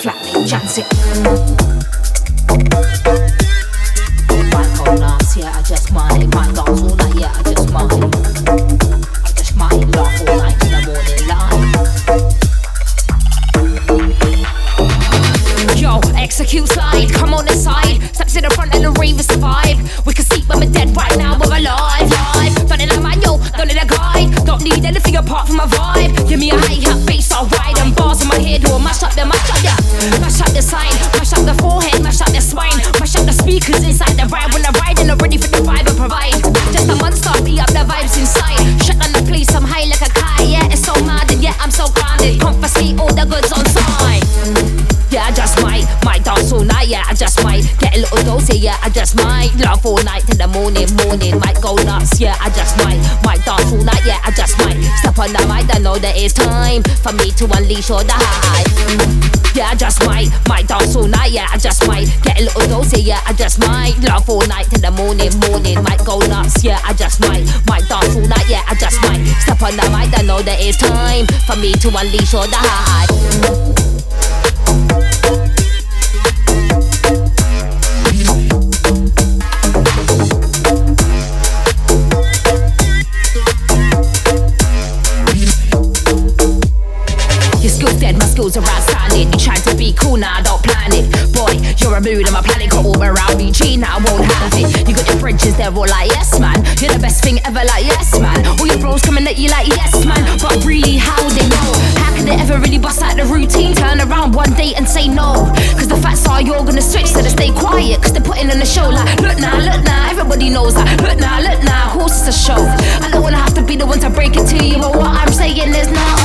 Flapping Jansen. Yeah, I just might love all night till the morning, morning. Might go nuts. Yeah, I just might, might dance all night. Yeah, I just might step on the mic. I know that it's time for me to unleash all the hype. Yeah, I just might, might dance all night. Yeah, I just might get a little dose. Yeah, I just might love all night till the morning, morning. Might go nuts. Yeah, I just might, might dance all night. Yeah, I just might step on the mic. I know that it's time for me to unleash all the hype. Boy, you're a mood and my planet got all around me. G now I won't have it. You got your bridges, they're all like, yes, man. You're the best thing ever, like, yes, man. All your bros coming at you like, yes, man. But really, how they know? How could they ever really bust out the routine? Turn around one day and say no. Cause the facts are you're gonna switch, so they stay quiet. Cause they're putting on a show like, look now, look now. Everybody knows that. Look now, look now. Course a show. I don't wanna have to be the one to break it to you, but what I'm saying is no.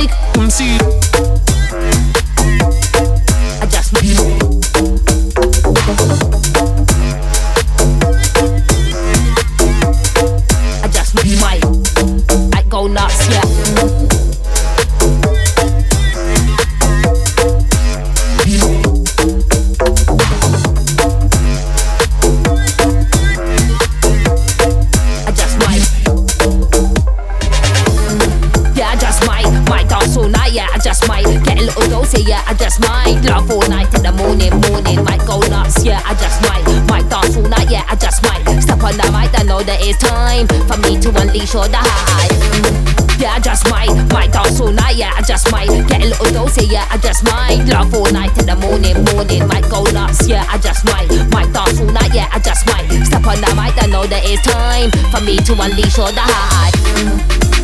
All these dose. Yeah, I just might love all night till the morning, morning. Might go nuts. Yeah, I just might, might dance all night. Yeah, I just might step on the mic. I know that it's time for me to unleash all the hype. Yeah, I just might, might dance all night. Yeah, I just might get a little dose. Yeah, I just might love all night till the morning, morning. Might go nuts. Yeah, I just might, might dance all night. Yeah, I just might step on the mic. I know that it's time for me to unleash all the hype.